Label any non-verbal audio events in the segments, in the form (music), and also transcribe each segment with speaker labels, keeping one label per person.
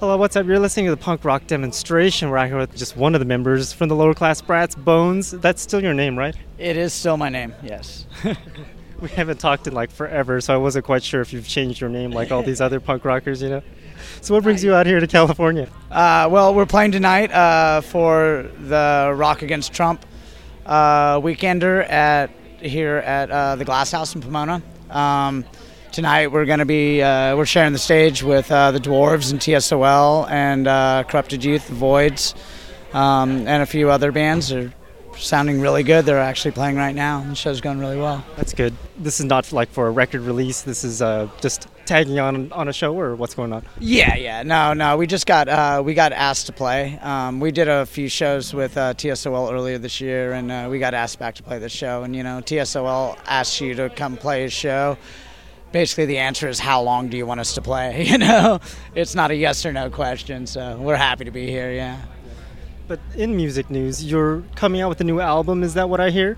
Speaker 1: Hello, what's up? You're listening to the punk rock demonstration. We're out here with just one of the members from the lower class brats, Bones. That's still your name, right?
Speaker 2: It is still my name, yes. (laughs)
Speaker 1: we haven't talked in like forever, so I wasn't quite sure if you've changed your name like all these other punk rockers, you know? So, what brings you out here to California?
Speaker 2: Uh, well, we're playing tonight uh, for the Rock Against Trump uh, weekender at here at uh, the Glass House in Pomona. Um, tonight we're going to be uh, we're sharing the stage with uh, the Dwarves and TSOL and uh, Corrupted Youth, the Voids, um, and a few other bands. They're sounding really good. They're actually playing right now. The show's going really well.
Speaker 1: That's good. This is not like for a record release. This is uh, just tagging on on a show or what's going on?
Speaker 2: Yeah, yeah. No, no. We just got uh, we got asked to play. Um, we did a few shows with uh, TSOL earlier this year, and uh, we got asked back to play this show. And you know, TSOL asks you to come play a show. Basically, the answer is how long do you want us to play? (laughs) You know, it's not a yes or no question. So we're happy to be here. Yeah.
Speaker 1: But in music news, you're coming out with a new album. Is that what I hear?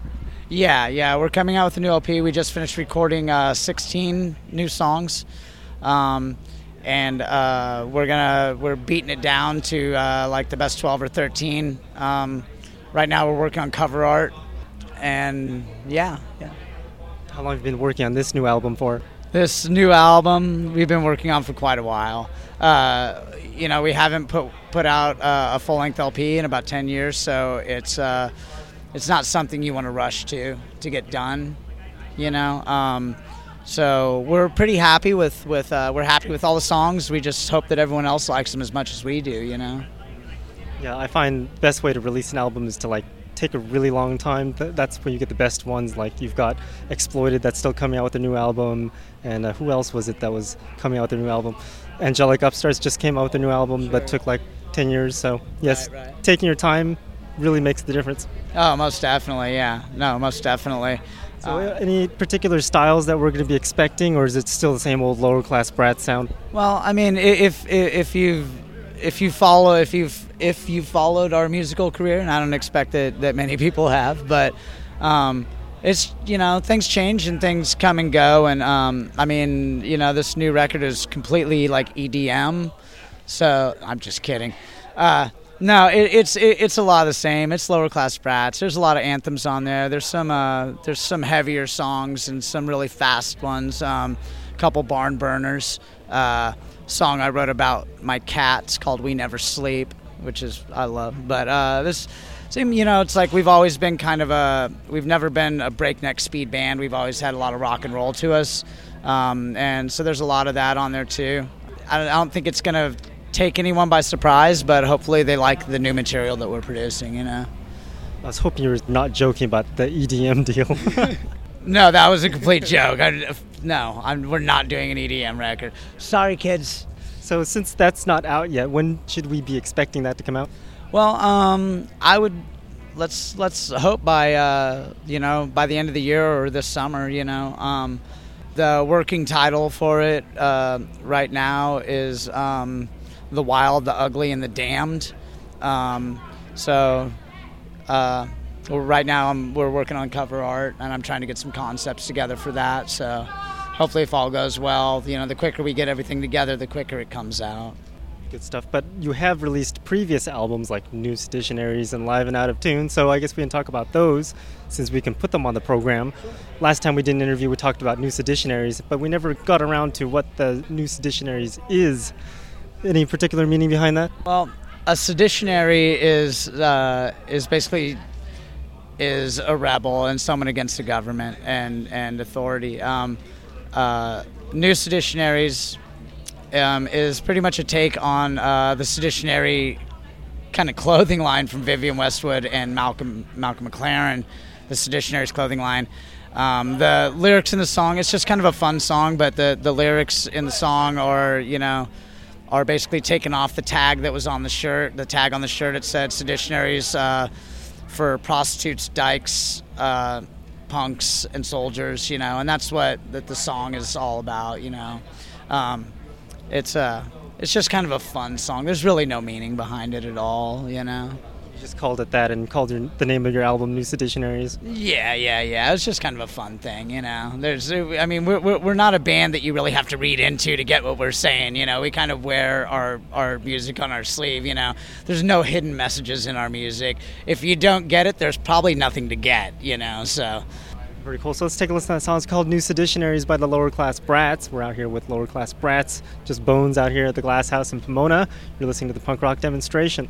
Speaker 2: Yeah, yeah. We're coming out with a new LP. We just finished recording uh, 16 new songs. Um, and uh, we're gonna we're beating it down to uh, like the best 12 or 13. Um, right now, we're working on cover art, and yeah, yeah.
Speaker 1: How long have you been working on this new album for?
Speaker 2: This new album we've been working on for quite a while. Uh, you know, we haven't put put out uh, a full length LP in about 10 years, so it's uh, it's not something you want to rush to to get done. You know. Um, so we're pretty happy with with uh, we're happy with all the songs. We just hope that everyone else likes them as much as we do. You know.
Speaker 1: Yeah, I find best way to release an album is to like take a really long time. That's where you get the best ones. Like you've got Exploited that's still coming out with a new album, and uh, who else was it that was coming out with a new album? Angelic Upstarts just came out with a new album, sure. but took like ten years. So yes, right, right. taking your time really makes the difference.
Speaker 2: Oh, most definitely. Yeah. No, most definitely.
Speaker 1: So, uh, any particular styles that we're going to be expecting, or is it still the same old lower class brat sound?
Speaker 2: Well, I mean, if if you've if you follow if you've if you followed our musical career, and I don't expect that that many (laughs) people have, but um, it's you know things change and things come and go, and um, I mean you know this new record is completely like EDM, so I'm just kidding. Uh, no, it, it's it, it's a lot of the same. It's lower class brats. There's a lot of anthems on there. There's some uh, there's some heavier songs and some really fast ones. Um, a couple barn burners. Uh, song I wrote about my cats called "We Never Sleep," which is I love. But uh, this, you know, it's like we've always been kind of a we've never been a breakneck speed band. We've always had a lot of rock and roll to us, um, and so there's a lot of that on there too. I don't think it's gonna take anyone by surprise, but hopefully they like the new material that we're producing. You know.
Speaker 1: I was hoping you were not joking about the EDM deal. (laughs) (laughs)
Speaker 2: no, that was a complete joke. I, no, I'm, we're not doing an EDM record. Sorry, kids.
Speaker 1: So since that's not out yet, when should we be expecting that to come out?
Speaker 2: Well, um, I would let's let's hope by uh, you know by the end of the year or this summer. You know, um, the working title for it uh, right now is. Um, the wild, the ugly, and the damned. Um, so uh, right now I'm, we're working on cover art, and I'm trying to get some concepts together for that. So hopefully, if all goes well, you know, the quicker we get everything together, the quicker it comes out.
Speaker 1: Good stuff. But you have released previous albums like New Seditionaries and Live and Out of Tune, so I guess we can talk about those since we can put them on the program. Last time we did an interview, we talked about New Seditionaries, but we never got around to what the New Seditionaries is. Any particular meaning behind that?
Speaker 2: Well, a seditionary is uh, is basically is a rebel and someone against the government and and authority. Um, uh, New Seditionaries um, is pretty much a take on uh, the seditionary kind of clothing line from Vivienne Westwood and Malcolm Malcolm McLaren, the Seditionaries clothing line. Um, the lyrics in the song, it's just kind of a fun song, but the, the lyrics in the song are, you know, are basically taken off the tag that was on the shirt. The tag on the shirt it said seditionaries uh, for prostitutes, dykes, uh, punks, and soldiers. You know, and that's what that the song is all about. You know, um, it's a uh, it's just kind of a fun song. There's really no meaning behind it at all. You know.
Speaker 1: You just called it that and called your, the name of your album New Seditionaries.
Speaker 2: Yeah, yeah, yeah. It's just kind of a fun thing, you know. There's, I mean, we're, we're, we're not a band that you really have to read into to get what we're saying, you know. We kind of wear our, our music on our sleeve, you know. There's no hidden messages in our music. If you don't get it, there's probably nothing to get, you know, so.
Speaker 1: Very cool. So let's take a listen to that song. It's called New Seditionaries by the Lower Class Brats. We're out here with Lower Class Brats, just bones out here at the Glass House in Pomona. You're listening to the punk rock demonstration.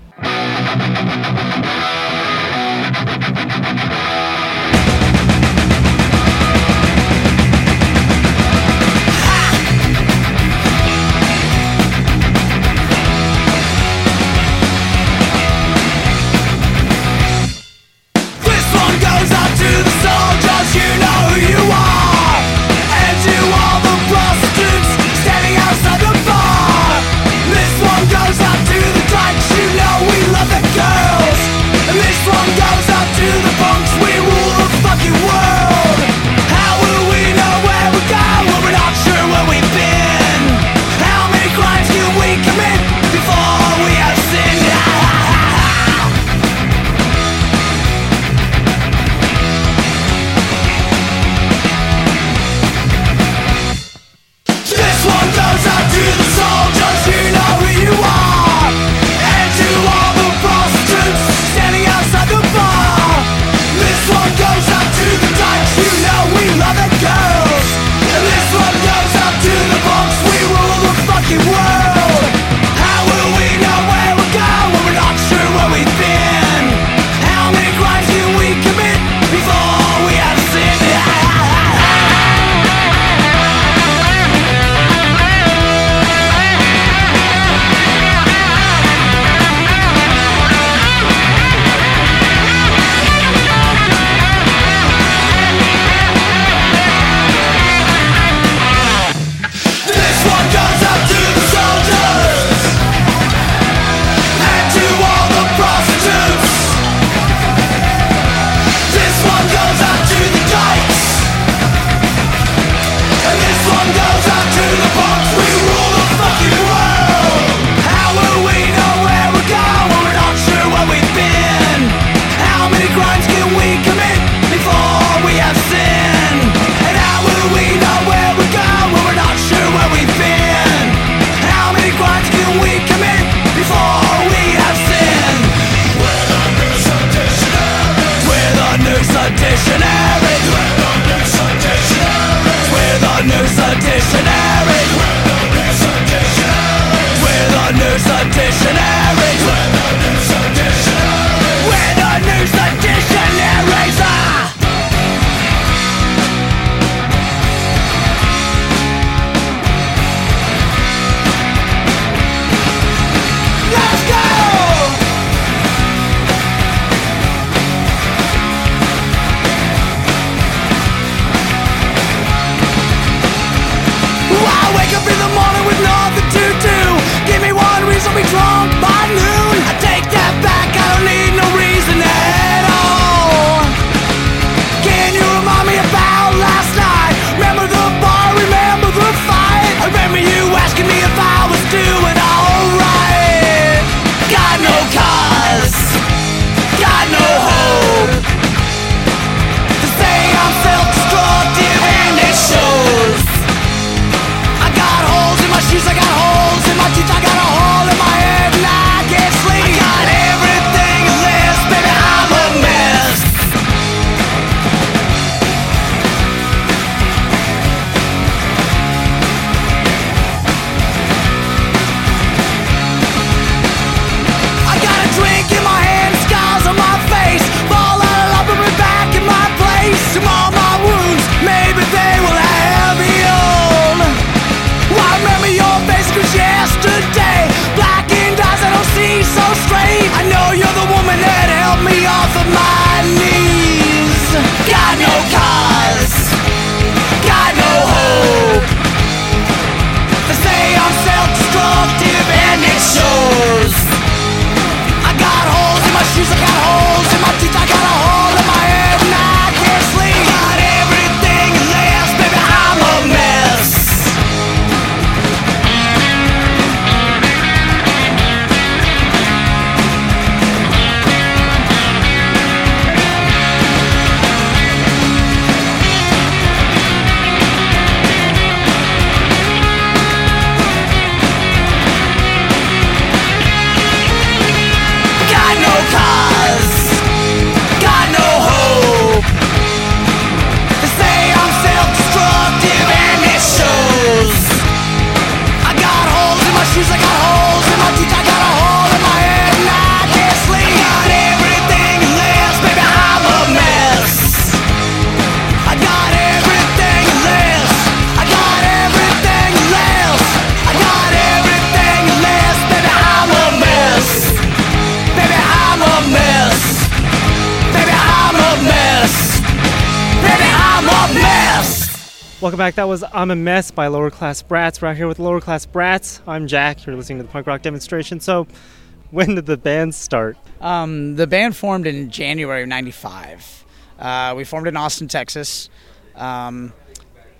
Speaker 1: I'm a Mess by Lower Class Brats. We're out here with Lower Class Brats. I'm Jack. You're listening to the punk rock demonstration. So, (laughs) when did the band start?
Speaker 2: Um, the band formed in January of '95. Uh, we formed in Austin, Texas. Um,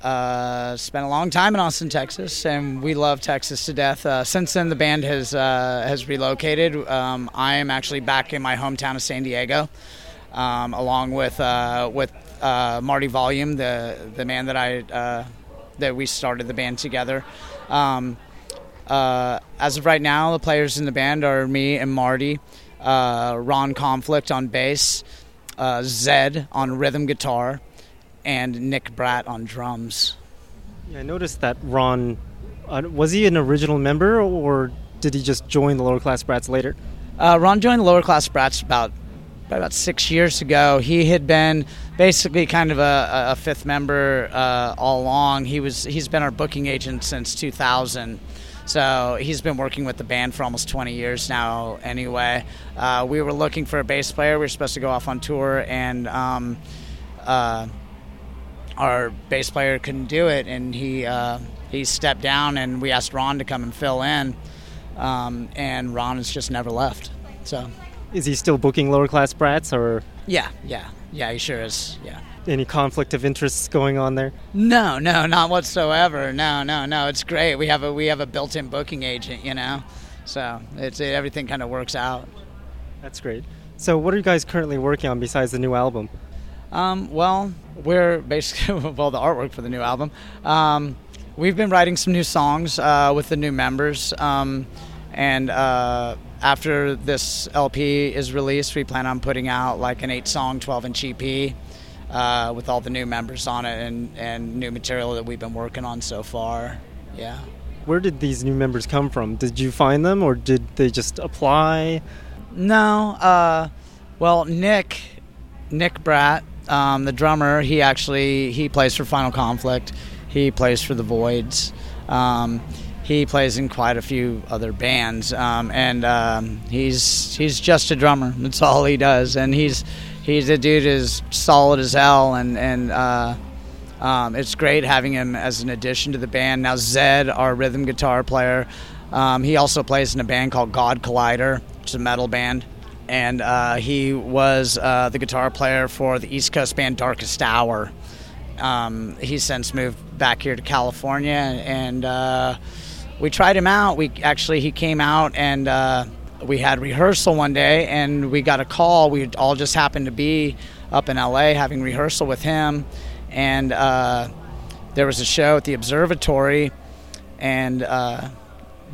Speaker 2: uh, spent a long time in Austin, Texas, and we love Texas to death. Uh, since then, the band has uh, has relocated. Um, I am actually back in my hometown of San Diego, um, along with uh, with uh, Marty Volume, the the man that I that we started the band together. Um, uh, as of right now, the players in the band are me and Marty, uh, Ron Conflict on bass, uh, Zed on rhythm guitar, and Nick Bratt on drums.
Speaker 1: Yeah, I noticed that Ron uh, was he an original member or did he just join the Lower Class Brats later?
Speaker 2: Uh, Ron joined the Lower Class Brats about about six years ago. He had been basically kind of a, a fifth member uh, all along. He was he's been our booking agent since 2000. So he's been working with the band for almost 20 years now. Anyway, uh, we were looking for a bass player. We were supposed to go off on tour, and um, uh, our bass player couldn't do it, and he uh, he stepped down, and we asked Ron to come and fill in, um, and Ron has just never left. So
Speaker 1: Is he still booking Lower Class Brats or
Speaker 2: yeah, yeah, yeah, he sure is. Yeah.
Speaker 1: any conflict of interests going on there?
Speaker 2: No, no, not whatsoever. No, no, no. It's great. We have a we have a built-in booking agent, you know, so it's everything kind of works out.
Speaker 1: That's great. So, what are you guys currently working on besides the new album?
Speaker 2: Um, well, we're basically (laughs) well the artwork for the new album. Um, we've been writing some new songs uh, with the new members, um, and uh, after this LP is released, we plan on putting out like an eight-song, 12-inch EP. Uh, with all the new members on it and, and new material that we've been working on so far. Yeah.
Speaker 1: Where did these new members come from? Did you find them or did they just apply?
Speaker 2: No. Uh, well, Nick, Nick Bratt, um, the drummer, he actually he plays for Final Conflict. He plays for the Voids. Um, he plays in quite a few other bands, um, and um, he's he's just a drummer. That's all he does, and he's he's a dude is solid as hell, and and uh, um, it's great having him as an addition to the band. Now Zed, our rhythm guitar player, um, he also plays in a band called God Collider, which is a metal band, and uh, he was uh, the guitar player for the East Coast band Darkest Hour. Um, he's since moved back here to California, and uh, we tried him out. We actually he came out and uh, we had rehearsal one day, and we got a call. We all just happened to be up in LA having rehearsal with him, and uh, there was a show at the observatory, and uh,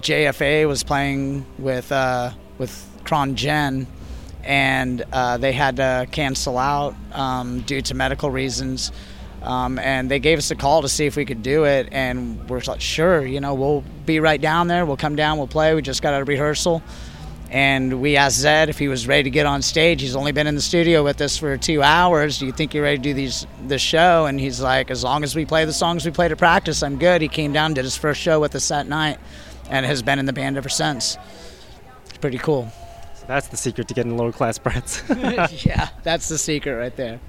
Speaker 2: JFA was playing with uh, with Chron Gen, and uh, they had to cancel out um, due to medical reasons. Um, and they gave us a call to see if we could do it, and we're like, sure, you know, we'll be right down there. We'll come down, we'll play. We just got out of rehearsal, and we asked Zed if he was ready to get on stage. He's only been in the studio with us for two hours. Do you think you're ready to do these this show? And he's like, as long as we play the songs we played at practice, I'm good. He came down, did his first show with us that night, and has been in the band ever since. It's pretty cool.
Speaker 1: So that's the secret to getting Lower Class Brats. (laughs) (laughs)
Speaker 2: yeah, that's the secret right there.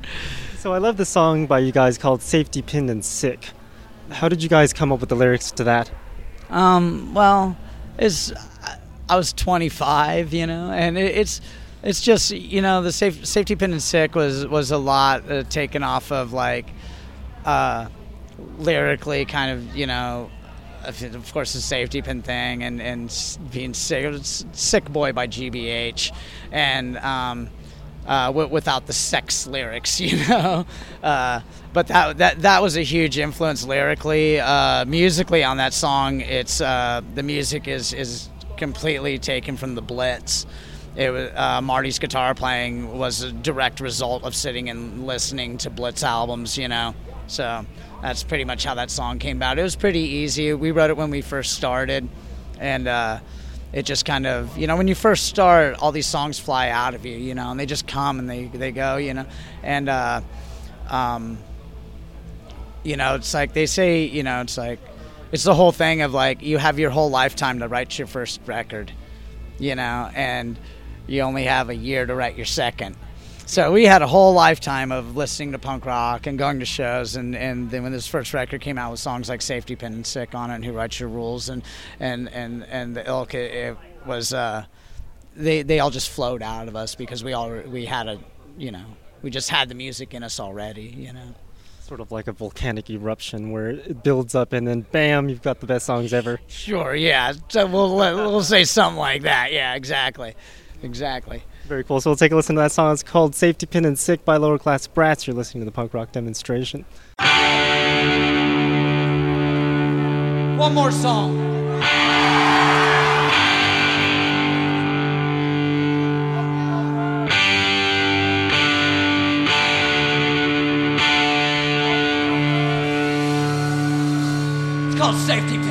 Speaker 1: So, I love the song by you guys called Safety Pinned and Sick. How did you guys come up with the lyrics to that?
Speaker 2: Um, well, it's I was 25, you know, and it, it's it's just you know the safe, safety pin and sick was was a lot uh, taken off of like uh, lyrically, kind of you know. Of of course, the safety pin thing and, and being sick. Sick Boy by GBH. And um, uh, w- without the sex lyrics, (laughs) you know. Uh, but that that that was a huge influence lyrically, uh, musically on that song. It's uh, the music is is completely taken from the Blitz. It was uh, Marty's guitar playing was a direct result of sitting and listening to Blitz albums, you know. So that's pretty much how that song came about. It was pretty easy. We wrote it when we first started, and uh, it just kind of you know when you first start all these songs fly out of you you know and they just come and they they go you know and uh um you know it's like they say you know it's like it's the whole thing of like you have your whole lifetime to write your first record you know and you only have a year to write your second
Speaker 3: so we had a whole lifetime of listening to punk rock and going to shows, and, and then when this first record came out with songs like "Safety Pin and Sick" on it, and "Who Writes Your Rules," and and and and the Ilk, it, it was uh, they they all just flowed out of us because we all we had a you know we just had the music in us already, you know
Speaker 1: sort of like a volcanic eruption where it builds up and then bam, you've got the best songs ever.
Speaker 3: Sure, yeah. So we'll we'll say something like that. Yeah, exactly, exactly.
Speaker 1: Very cool. So we'll take a listen to that song. It's called Safety Pin and Sick by Lower Class Brats. You're listening to the punk rock demonstration.
Speaker 2: One more song. It's called safety Pin."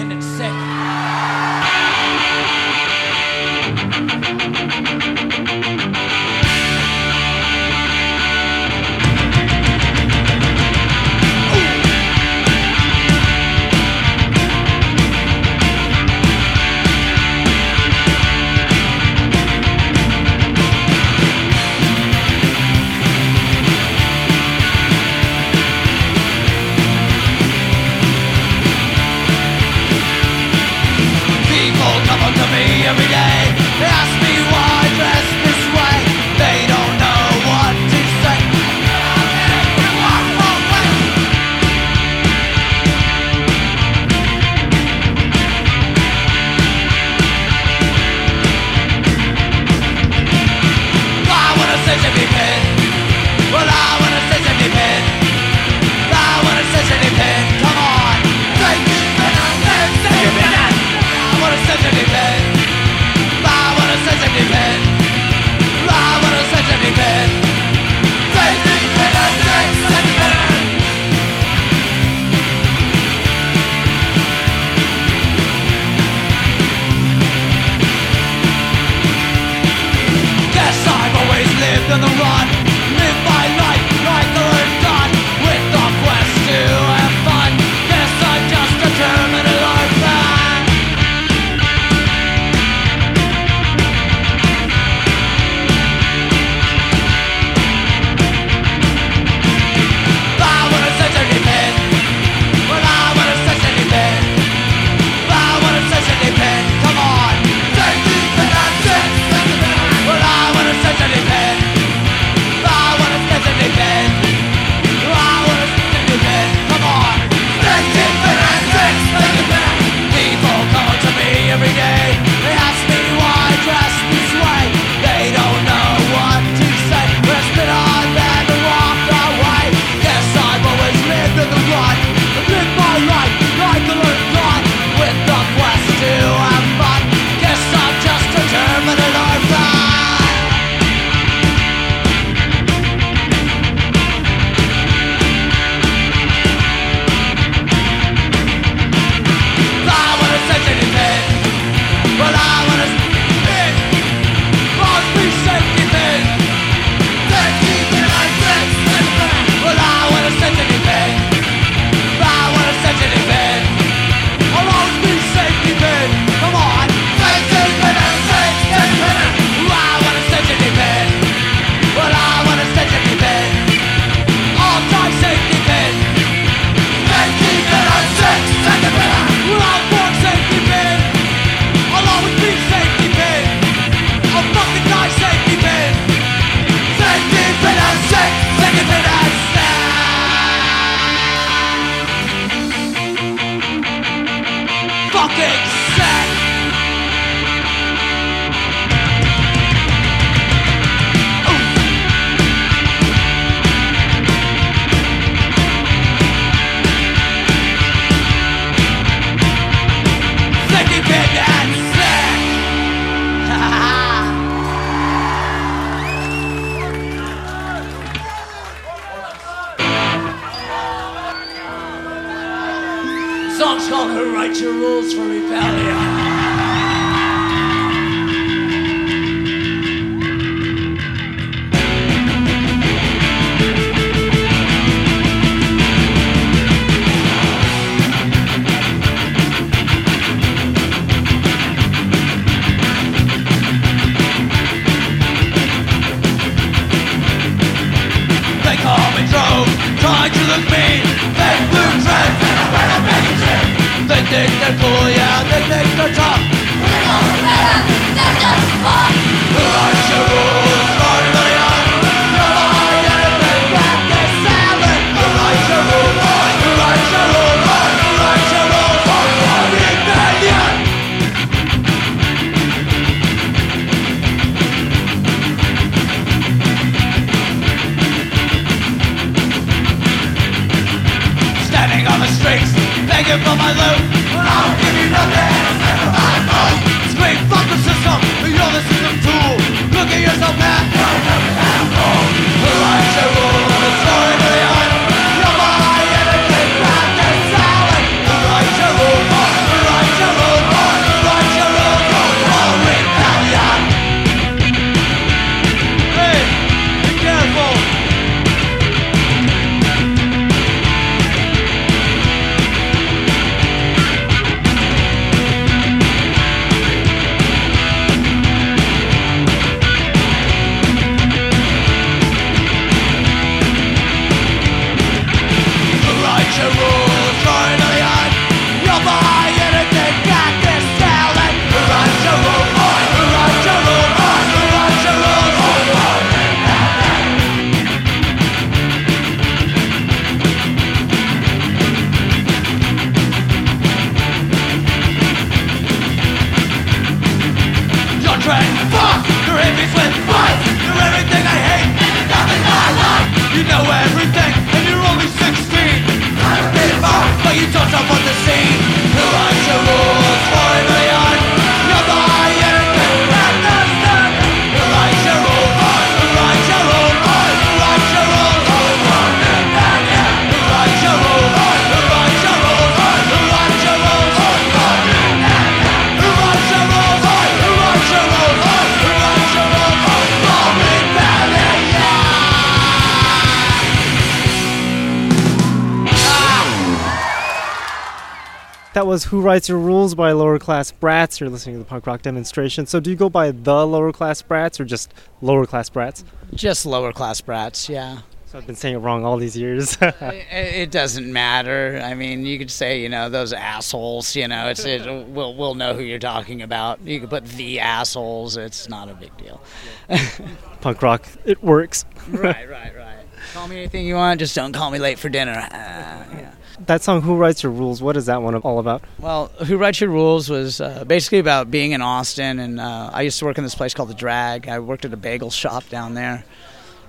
Speaker 1: Was Who Writes Your Rules by Lower Class Brats. You're listening to the punk rock demonstration. So, do you go by the Lower Class Brats or just Lower Class Brats?
Speaker 2: Just lower class brats, yeah.
Speaker 1: So, I've been saying it wrong all these years. (laughs)
Speaker 2: it, doesn't matter. I mean, you could say, you know, those assholes. You know, it's it, (laughs) we'll we'll know who you're talking about. You could put the assholes. It's not a big deal. (laughs)
Speaker 1: punk rock, it works.
Speaker 2: right, right, right. Call me anything you want. Just don't call me late for dinner. Ah, yeah.
Speaker 1: That song, Who Writes Your Rules, what is that one all about?
Speaker 2: Well, Who Writes Your Rules was uh, basically about being in Austin, and uh, I used to work in this place called the Drag. I worked at a bagel shop down there,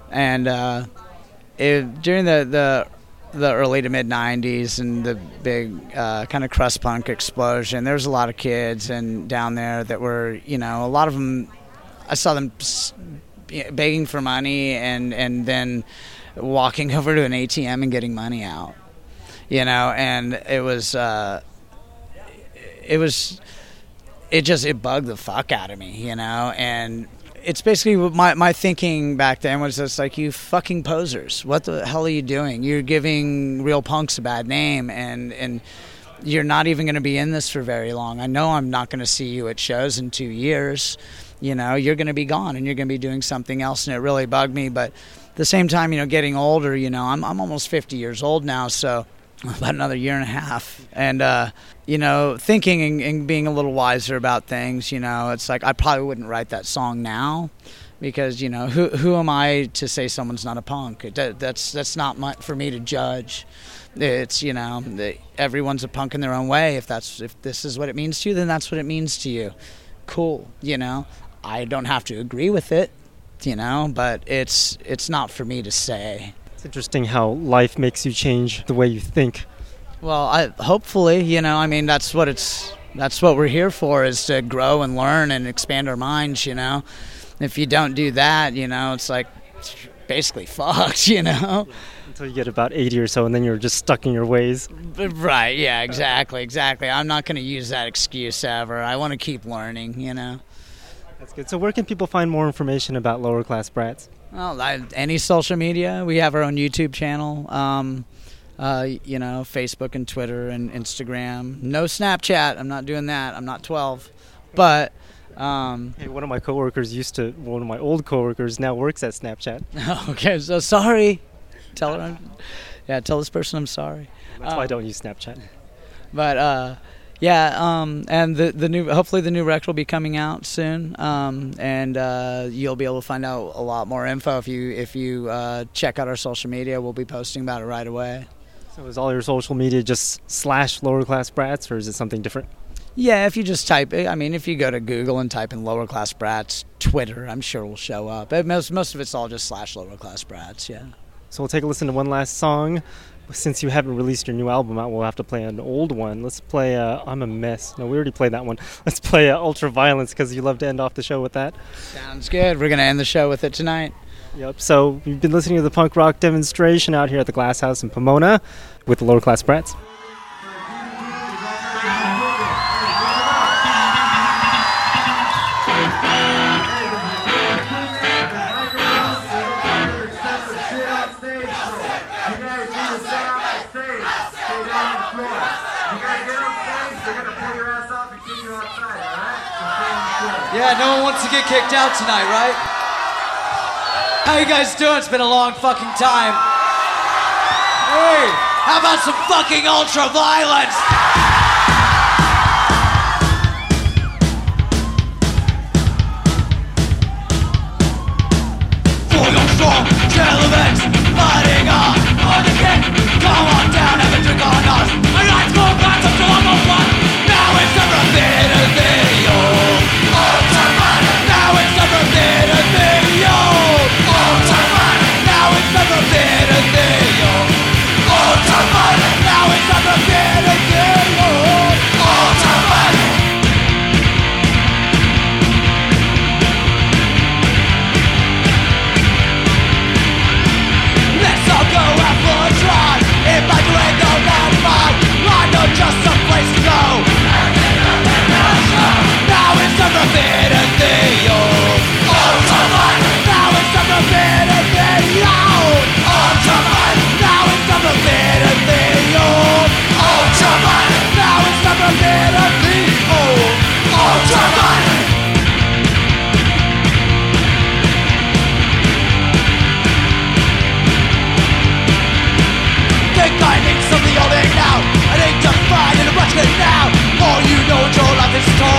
Speaker 2: and uh, it, during the, the the early to mid '90s and the big uh, kind of crust punk explosion, there was a lot of kids and down there that were, you know, a lot of them. I saw them begging for money and and then walking (laughs) over to an ATM and getting money out you know and it was uh it was it just it bugged the fuck out of me you know and it's basically my my thinking back then was just like you fucking posers. What the hell are you doing? You're giving real punks a bad name and and you're not even going to be in this for very long. I know i'm not going to see you at shows in 2 years. You know you're going to be gone and you're going to be doing something else and it really bugged me but at the same time you know getting older you know i'm i'm almost 50 years old now so about another year and a half. And uh, you know thinking and, and being a little wiser about things you know it's like i probably wouldn't write that song now because you know who who am i to say someone's not a punk? That, that's that's not my, for me to judge. It's you know everyone's a punk in their own way. If that's if this is what it means to you then that's what it means to you. Cool you know? I don't have to agree with it you know but it's it's not for me to say
Speaker 1: It's interesting how life makes you change the way you think.
Speaker 2: Well, I hopefully, you know, I mean, that's what it's that's what we're here for is to grow and learn and expand our minds, you know. If you don't do that, you know, it's like basically (laughs) fucked, you know.
Speaker 1: Until you get about 80 or so, and then you're just stuck in your ways.
Speaker 2: Right, yeah, exactly, exactly. I'm not going to use that excuse ever. I want to keep learning, you know.
Speaker 1: That's good. So, where can people find more information about lower class brats?
Speaker 2: Well, I, any social media. We have our own YouTube channel. Um, uh, you know, Facebook and Twitter and Instagram. No Snapchat. I'm not doing that. I'm not 12. But um,
Speaker 1: Hey, one of my coworkers used to, one of my old coworkers now works at Snapchat. (laughs)
Speaker 2: okay, so sorry. Tell her. I'm, yeah, tell this person I'm sorry.
Speaker 1: That's why I don't use Snapchat.
Speaker 2: But uh,
Speaker 4: Yeah, um, and the the new hopefully the new record will be coming out soon, um, and uh, you'll be able to find out a lot more info if you if you uh, check out our social media. We'll be posting about it right away.
Speaker 1: So is all your social media just slash lower class brats, or is it something different?
Speaker 4: Yeah, if you just type, I mean, if you go to Google and type in lower class brats Twitter, I'm sure will show up. But most most of it's all just slash lower class brats. Yeah.
Speaker 1: So we'll take a listen to one last song. Since you haven't released your new album out, we'll have to play an old one. Let's play uh, "I'm a Mess." No, we already played that one. (laughs) Let's play uh, "Ultra Violence" because you love to end off the show with that.
Speaker 4: Sounds good. We're gonna end the show with it tonight.
Speaker 1: Yep. So we've been listening to the punk rock demonstration out here at the Glass House in Pomona with the lower class brats.
Speaker 2: Yeah, no one wants to get kicked out tonight, right? How you guys doing? It's been a long fucking time. Hey, how about some fucking ultra violence? On strong, relevance, fighting on, on the kick. Come on down, have a drink on us. Is your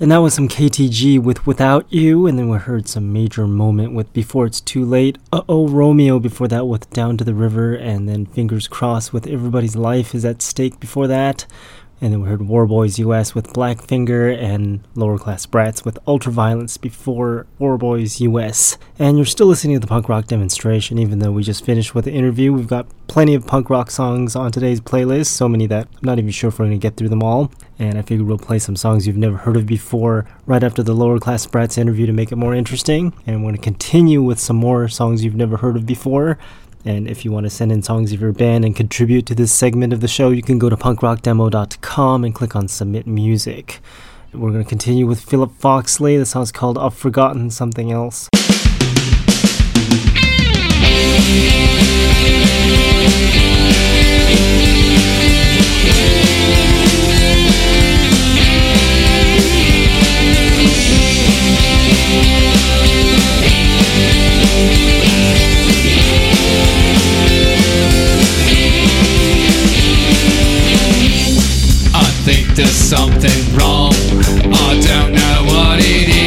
Speaker 1: And that was some KTG with Without You, and then we heard some major moment with Before It's Too Late. Uh oh, Romeo before that with Down to the River, and then Fingers Crossed with Everybody's Life is at Stake before that. And then we heard Warboys US with Blackfinger and Lower Class Brats with Ultraviolence before Warboys US. And you're still listening to the punk rock demonstration, even though we just finished with the interview. We've got plenty of punk rock songs on today's playlist, so many that I'm not even sure if we're going to get through them all. And I figured we'll play some songs you've never heard of before right after the Lower Class Brats interview to make it more interesting. And we're going to continue with some more songs you've never heard of before. And if you want to send in songs of your band and contribute to this segment of the show, you can go to punkrockdemo.com and click on Submit Music. We're going to continue with Philip Foxley. The song's called I've Forgotten Something Else.
Speaker 5: Think there's something wrong. I don't know what it is.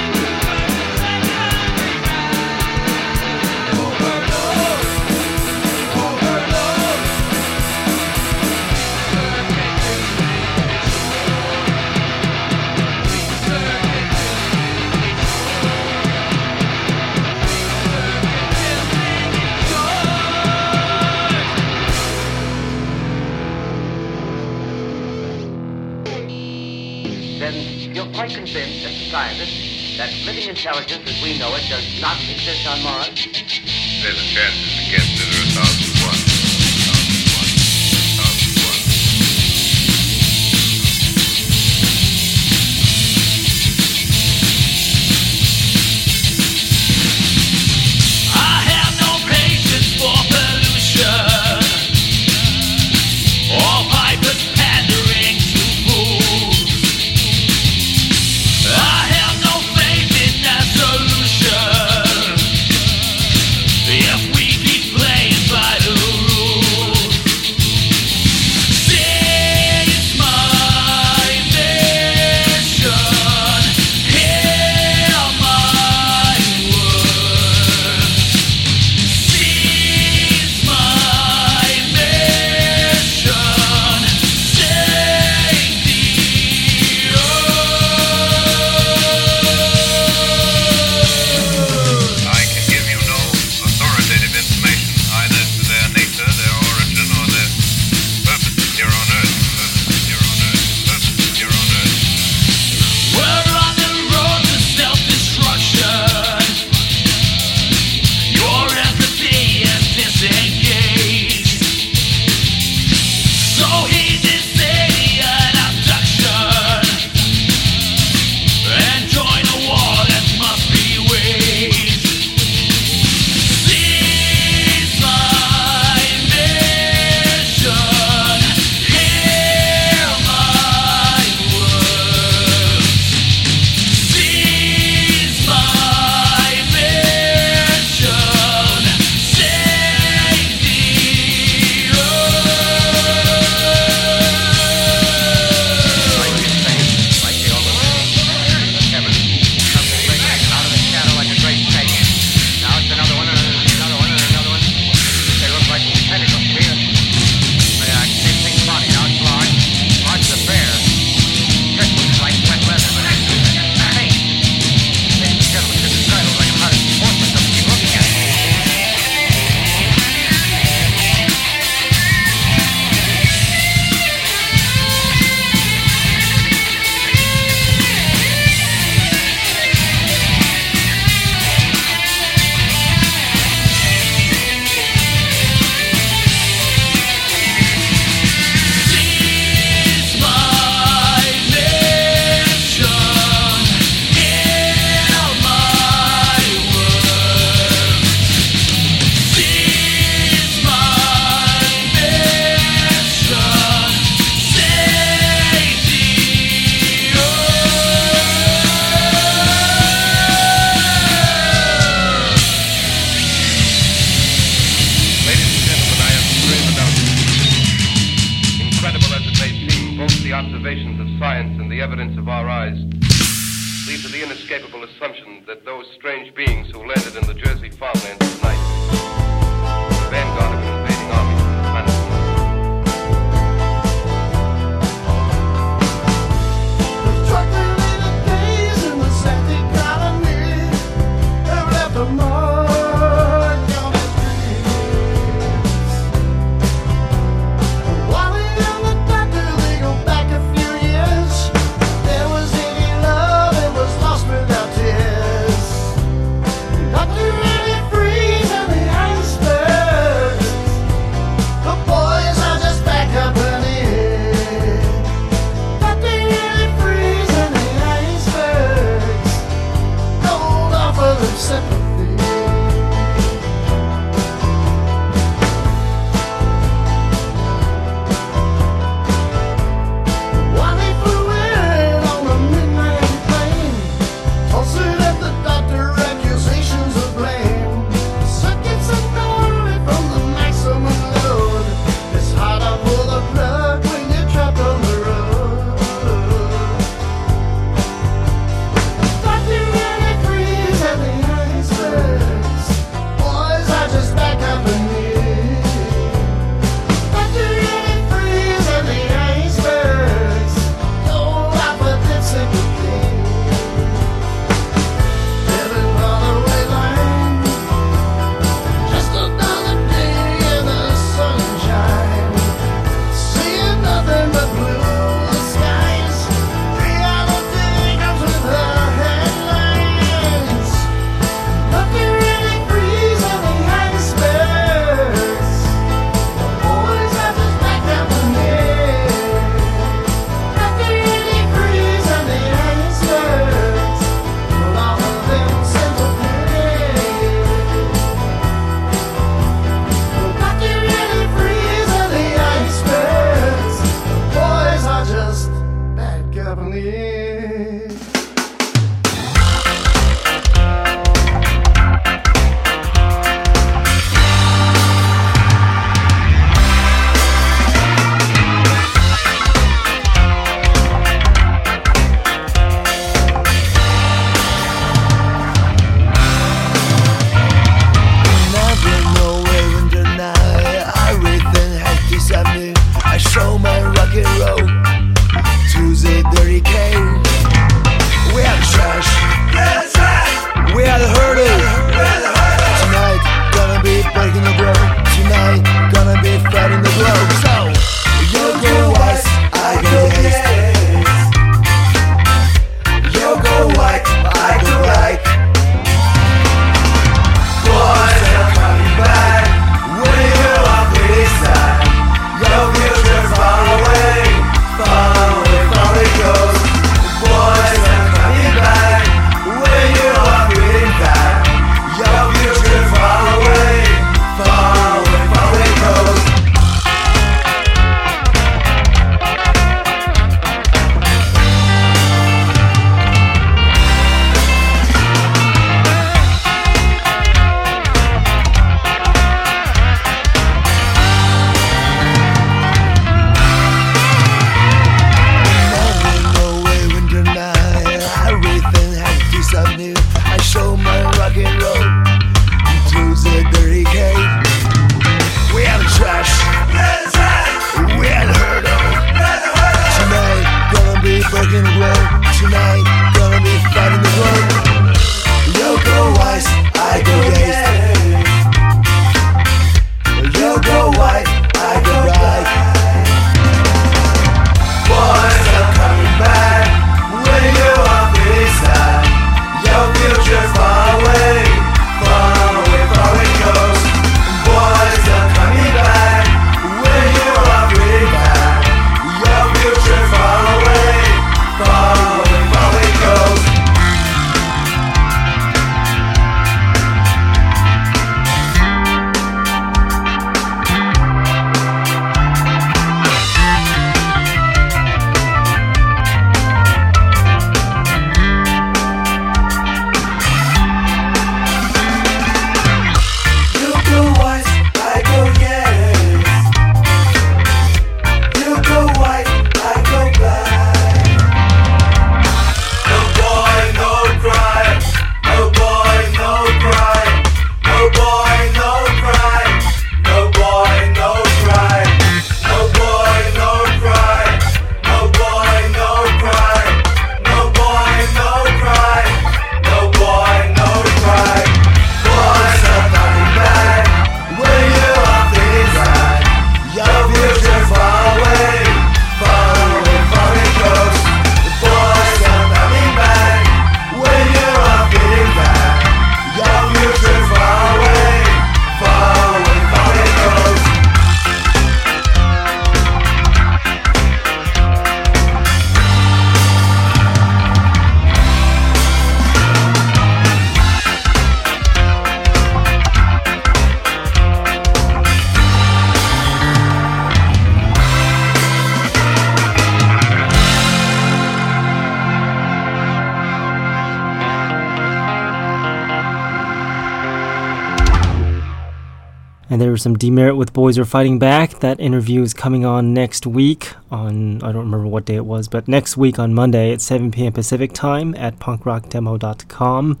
Speaker 6: some demerit with Boys Are Fighting Back. That interview is coming on next week on, I don't remember what day it was, but next week on Monday at 7 p.m. Pacific time at punkrockdemo.com.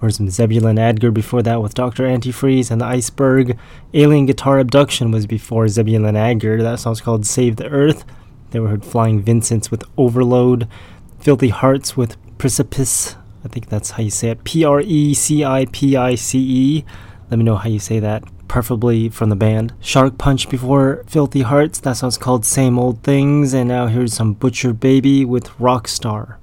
Speaker 6: where some Zebulon Adger before that with Dr. Antifreeze and the Iceberg. Alien Guitar Abduction was before Zebulon Adger. That song's called Save the Earth. They were heard Flying Vincents with Overload. Filthy Hearts with Precipice. I think that's how you say it. P R E C I P I C E. Let me know how you say that preferably from the band. Shark Punch before Filthy Hearts, that it's called Same Old Things, and now here's some Butcher Baby with Rockstar.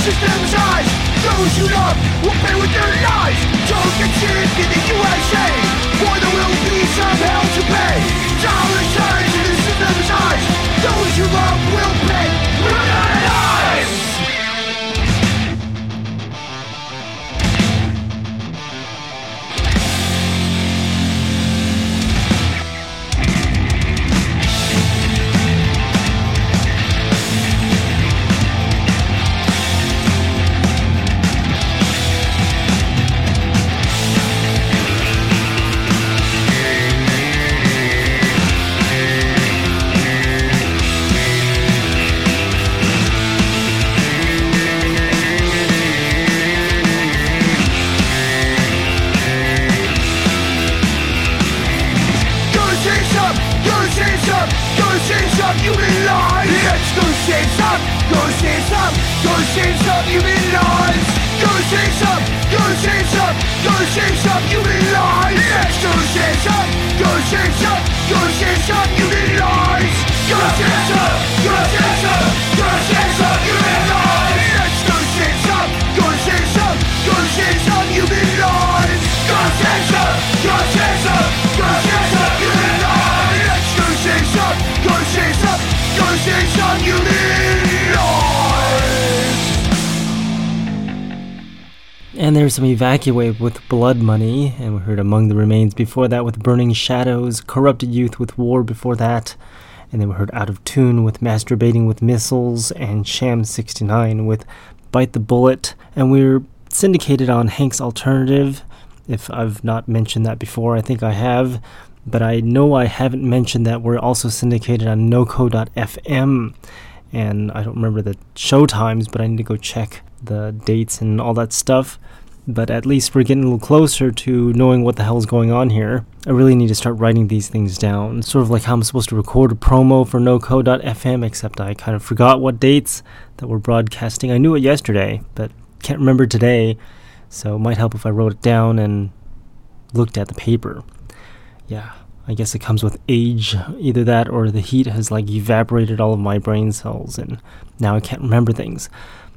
Speaker 7: System's eyes. Those you love will pay with their lives Don't get sick in the USA For there will be some hell to pay. Dollar signs in the system's eyes. Those you love will pay. With their lives Some
Speaker 1: Evacuate with Blood Money, and we heard Among the Remains before that with Burning Shadows, Corrupted Youth with War before that, and then we heard Out of Tune with Masturbating with Missiles, and Sham 69 with Bite the Bullet, and we're syndicated on Hank's Alternative. If I've not mentioned that before, I think I have, but I know I haven't mentioned that we're also syndicated on noco.fm and I don't remember the show times, but I need to go check the dates and all that stuff. But at least we're getting a little closer to knowing what the hell is going on here. I really need to start writing these things down. Sort of like how I'm supposed to record a promo for noco.fm, except I kind of forgot what dates that we're broadcasting. I knew it yesterday, but can't remember today. So it might help if I wrote it down and looked at the paper. Yeah, I guess it comes with age. Either that or the heat has like evaporated all of my brain cells and now I can't remember things.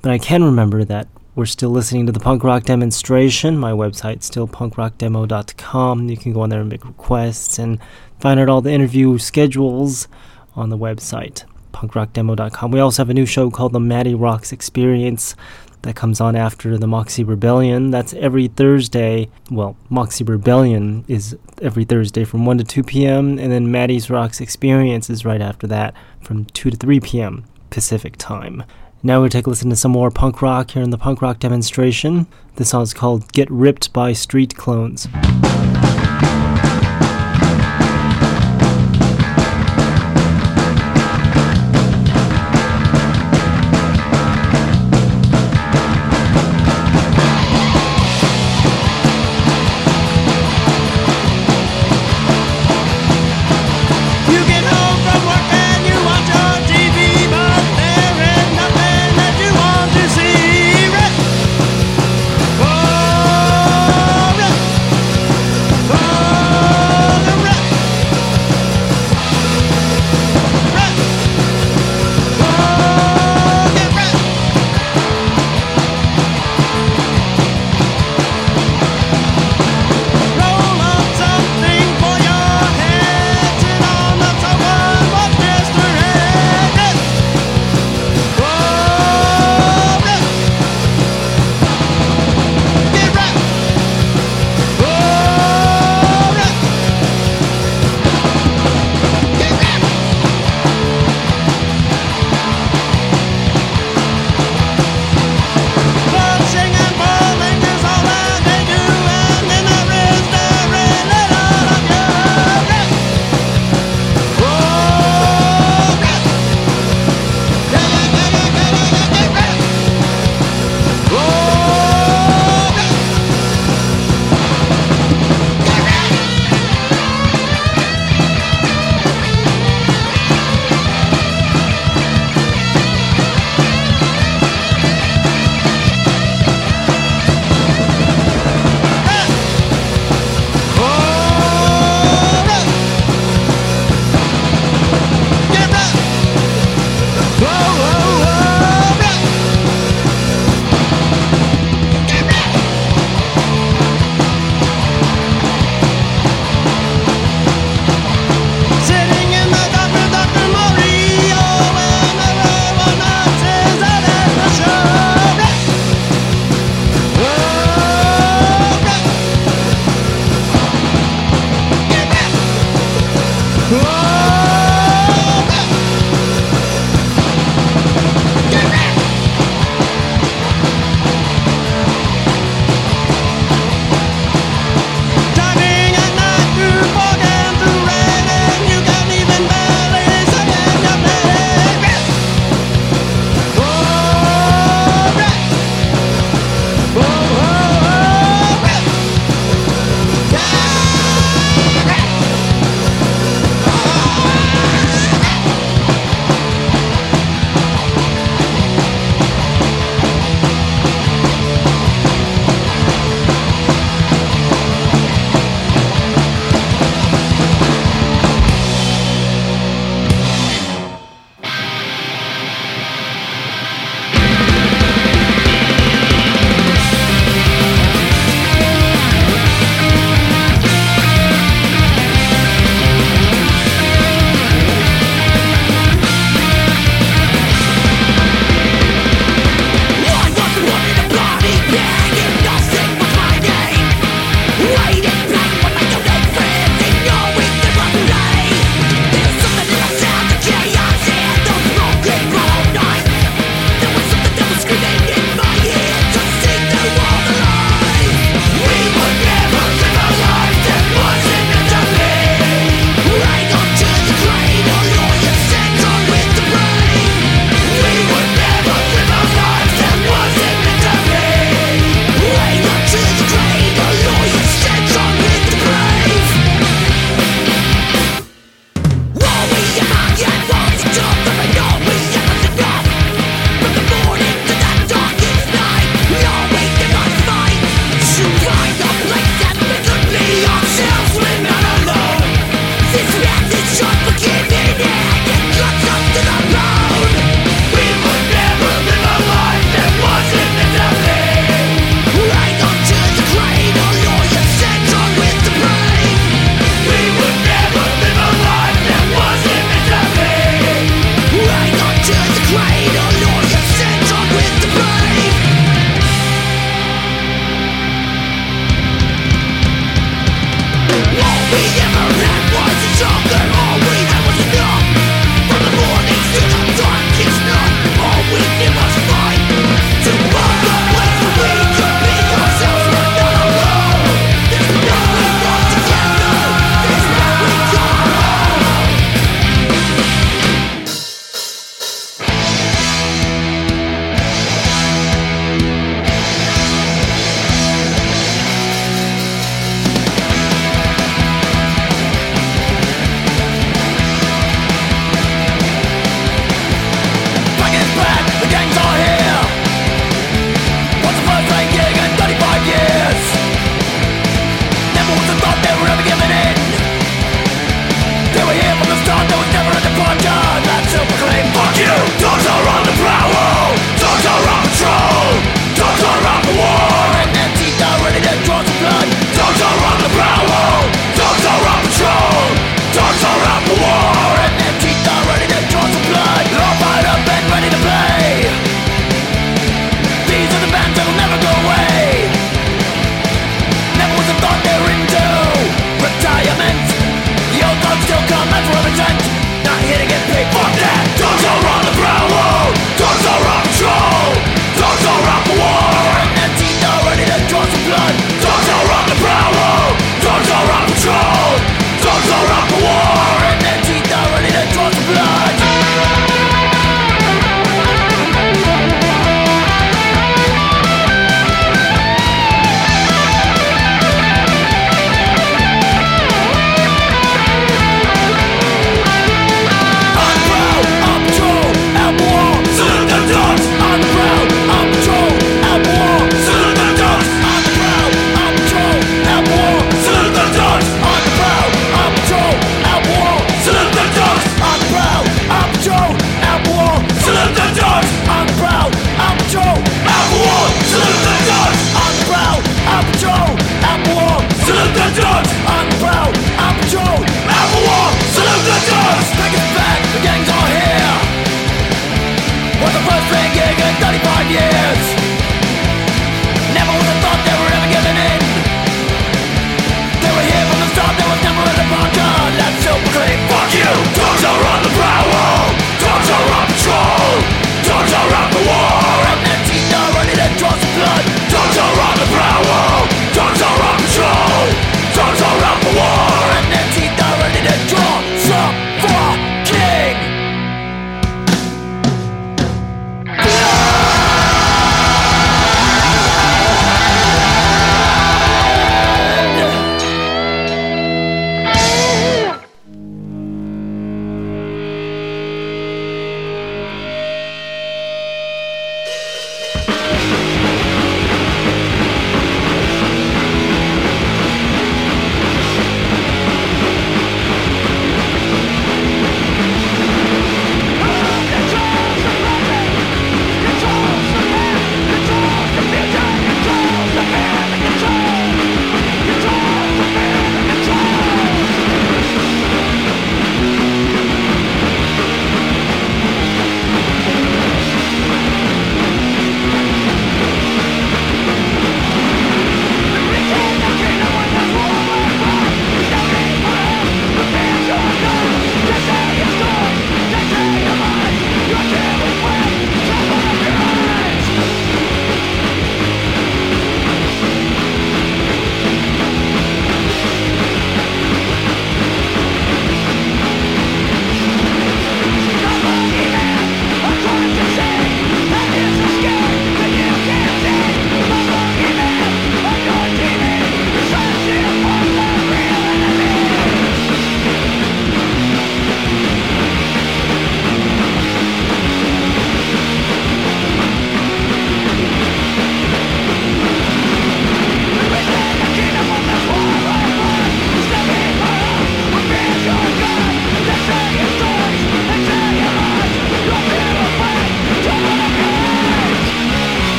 Speaker 1: But I can remember that we're still listening to the punk rock demonstration. My website's still punkrockdemo.com. You can go on there and make requests and find out all the interview schedules on the website, punkrockdemo.com. We also have a new show called The Matty Rocks Experience that comes on after the Moxie Rebellion. That's every Thursday. Well, Moxie Rebellion is every Thursday from 1 to 2 p.m., and then Matty's Rocks Experience is right after that from 2 to 3 p.m. Pacific time. Now we'll take a listen to some more punk rock here in the punk rock demonstration. This song is called Get Ripped by Street Clones.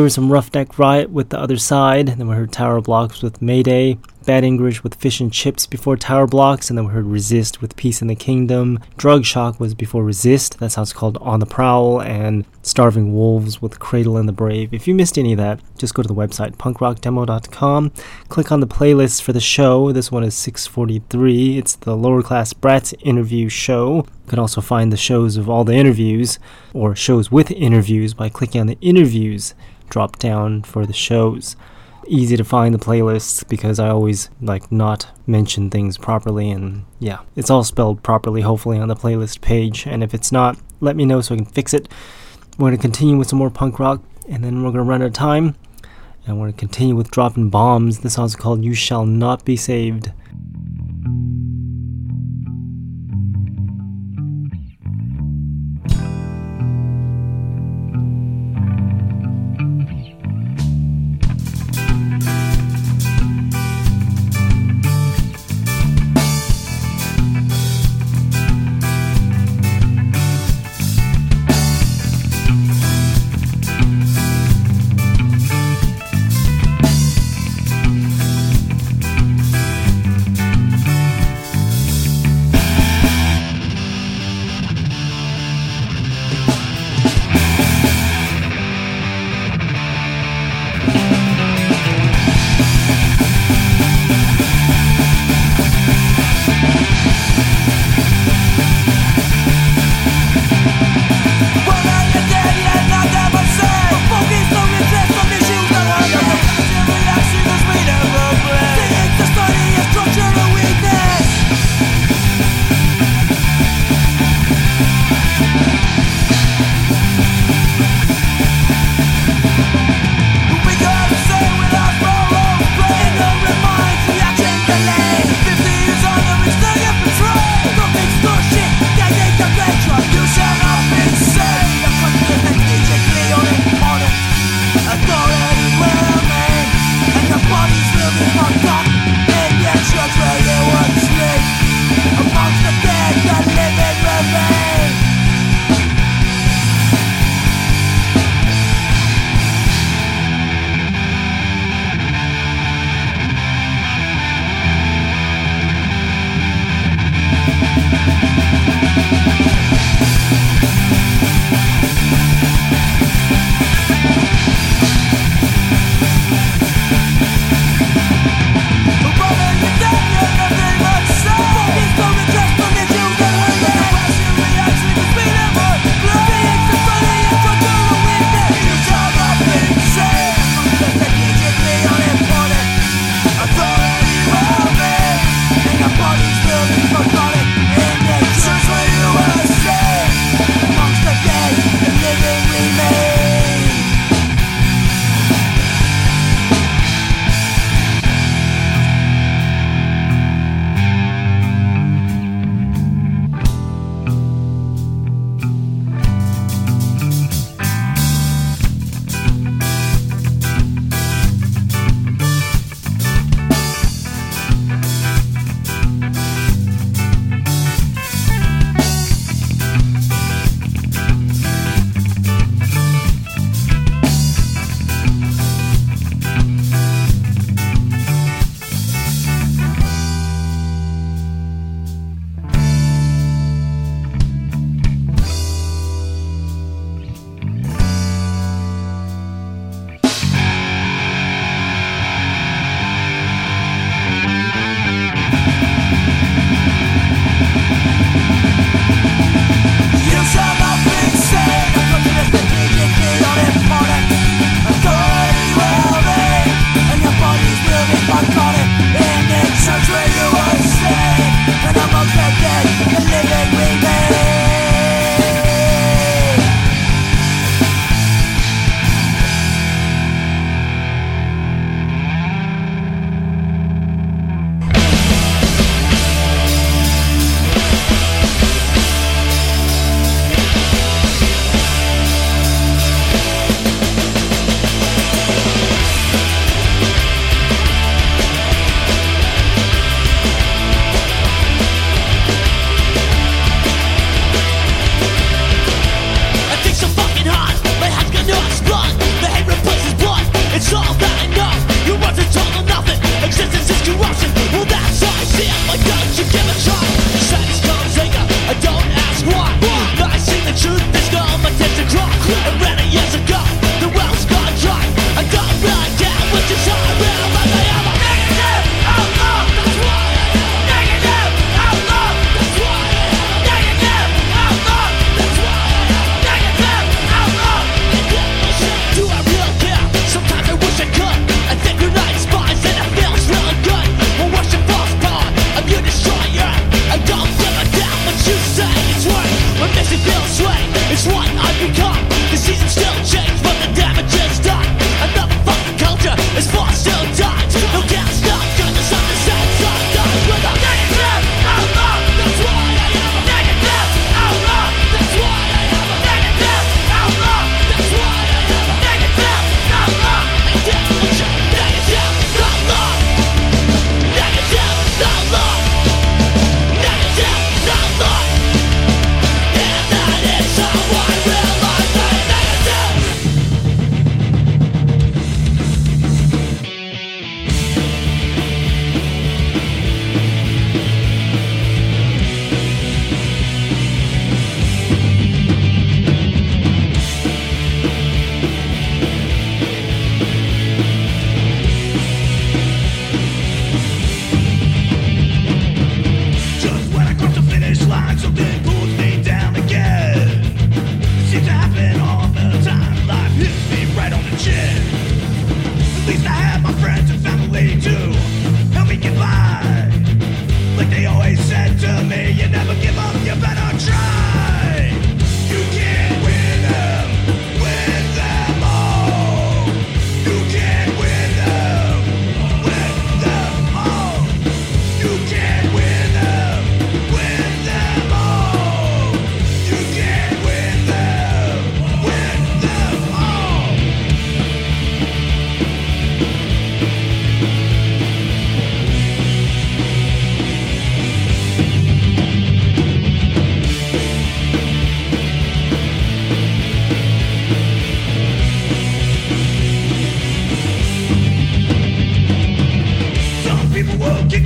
Speaker 6: There
Speaker 1: was some Roughneck Riot with the other side, then we heard Tower Blocks with Mayday, Bad English with Fish and Chips before Tower Blocks, and then we heard Resist with Peace in the Kingdom. Drug Shock was before Resist, that's how it's called On the Prowl, and Starving Wolves with Cradle and the Brave. If you missed any of that, just go to the website punkrockdemo.com, click on the playlist for the show. This one is 643. It's the Lower Class Brats interview show. You can also find the shows of all the interviews or shows with interviews by clicking on the interviews drop down for the shows. Easy to find the playlists because I always like not mention things properly and yeah, it's all spelled properly hopefully on the playlist page and if it's not, let me know so I can fix it. We're going to continue with some more punk rock and then we're going to run out of time and we're going to continue with dropping bombs. This song's called You Shall Not Be Saved.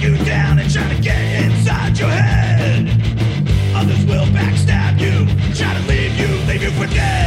Speaker 8: You
Speaker 7: down and try to get inside your head. Others will backstab you, try to leave you, leave you for dead.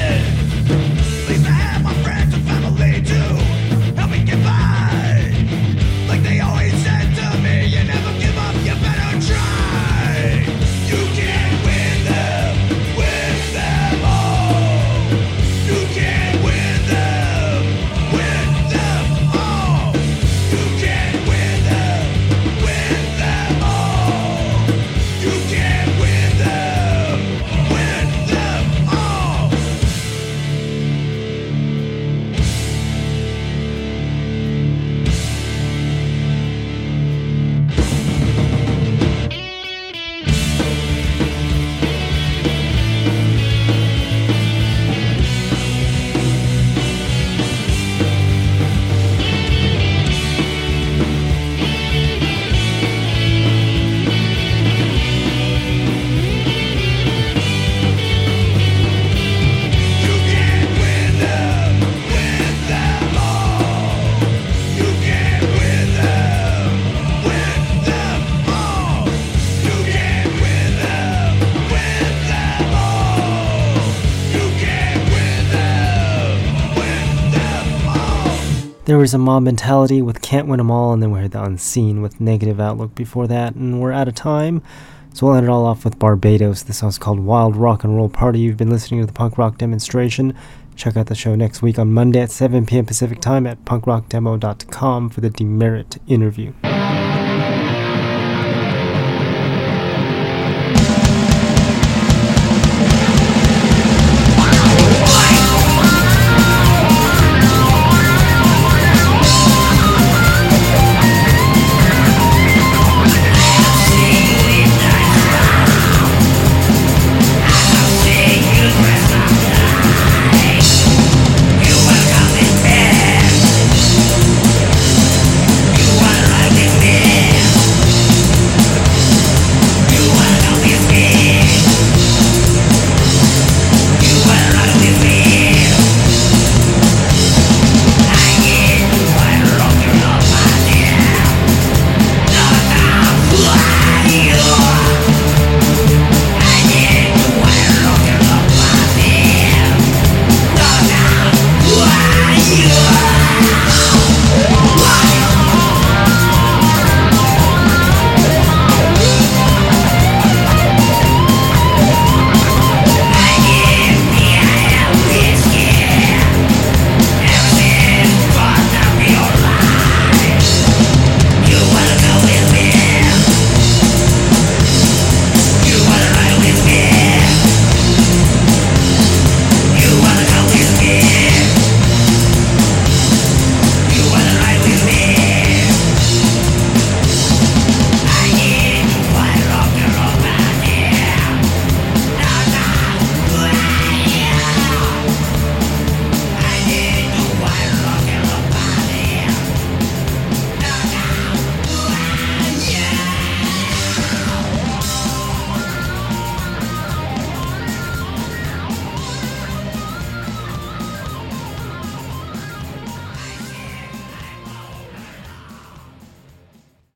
Speaker 7: All.
Speaker 1: There a mob mentality with Can't Win 'em All, and then we heard the Unseen with Negative Outlook before that, and we're out of time. So we'll end it all off with Barbados. This song's called Wild Rock and Roll Party. You've been listening to the punk rock demonstration. Check out the show next week on Monday at 7 p.m. Pacific time at punkrockdemo.com for the Demerit interview.